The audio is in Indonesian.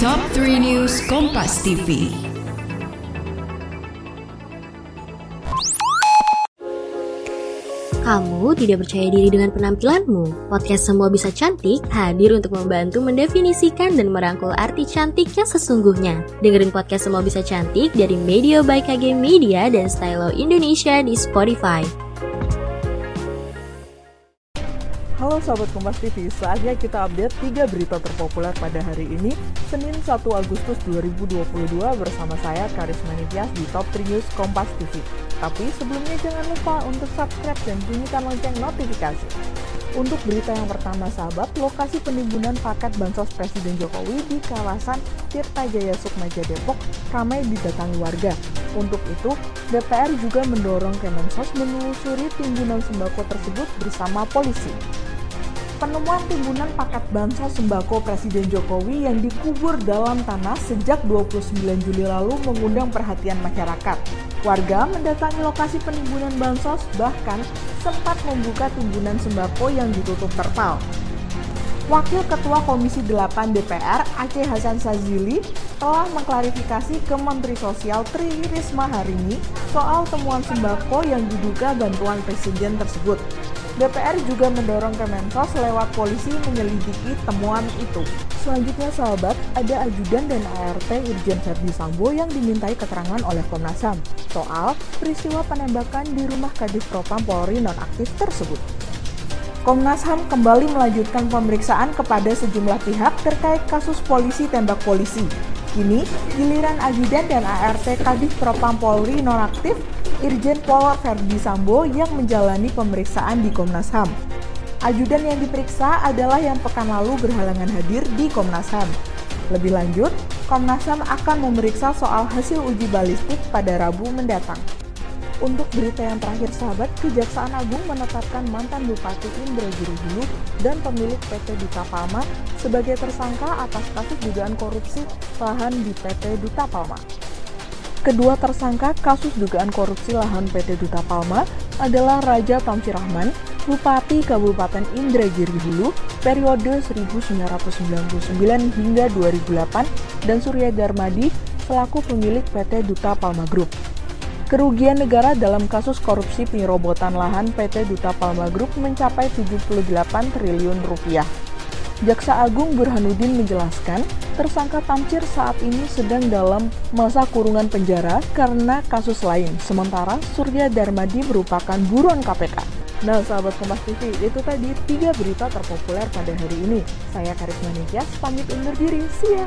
Top 3 News Kompas TV. Kamu tidak percaya diri dengan penampilanmu? Podcast Semua Bisa Cantik hadir untuk membantu mendefinisikan dan merangkul arti cantik yang sesungguhnya. Dengerin podcast Semua Bisa Cantik dari Media by KG Media dan Stylo Indonesia di Spotify. Halo Sobat Kompas TV, saatnya kita update 3 berita terpopuler pada hari ini, Senin 1 Agustus 2022 bersama saya Karisma Nityas di Top 3 News Kompas TV. Tapi sebelumnya jangan lupa untuk subscribe dan bunyikan lonceng notifikasi. Untuk berita yang pertama sahabat, lokasi penimbunan paket bansos Presiden Jokowi di kawasan Tirta Jaya Sukmaja Depok ramai didatangi warga. Untuk itu, DPR juga mendorong Kemensos menelusuri timbunan sembako tersebut bersama polisi penemuan timbunan paket bansos sembako Presiden Jokowi yang dikubur dalam tanah sejak 29 Juli lalu mengundang perhatian masyarakat. Warga mendatangi lokasi penimbunan bansos bahkan sempat membuka timbunan sembako yang ditutup terpal. Wakil Ketua Komisi 8 DPR Aceh Hasan Sazili telah mengklarifikasi ke Menteri Sosial Tri Risma hari ini soal temuan sembako yang diduga bantuan presiden tersebut. DPR juga mendorong Kemensos lewat polisi menyelidiki temuan itu. Selanjutnya sahabat, ada ajudan dan ART Irjen Verdi Sambo yang dimintai keterangan oleh Komnas HAM soal peristiwa penembakan di rumah Kadif Propam Polri nonaktif tersebut. Komnas HAM kembali melanjutkan pemeriksaan kepada sejumlah pihak terkait kasus polisi tembak polisi. Kini, giliran ajudan dan ART Kadif Propam Polri nonaktif Irjen Pol Verdi Sambo yang menjalani pemeriksaan di Komnas HAM. Ajudan yang diperiksa adalah yang pekan lalu berhalangan hadir di Komnas HAM. Lebih lanjut, Komnas HAM akan memeriksa soal hasil uji balistik pada Rabu mendatang. Untuk berita yang terakhir sahabat, Kejaksaan Agung menetapkan mantan Bupati Indragiri Hulu dan pemilik PT Duta Palma sebagai tersangka atas kasus dugaan korupsi lahan di PT Duta Palma. Kedua tersangka kasus dugaan korupsi lahan PT Duta Palma adalah Raja Tamsir Rahman, Bupati Kabupaten Indragiri Hulu periode 1999 hingga 2008 dan Surya Darmadi selaku pemilik PT Duta Palma Group. Kerugian negara dalam kasus korupsi penyerobotan lahan PT Duta Palma Group mencapai 78 triliun rupiah. Jaksa Agung Burhanuddin menjelaskan, tersangka Tamcir saat ini sedang dalam masa kurungan penjara karena kasus lain, sementara Surya Darmadi merupakan buruan KPK. Nah, sahabat Kompas TV, itu tadi tiga berita terpopuler pada hari ini. Saya Karisma Nityas, pamit undur diri. See ya!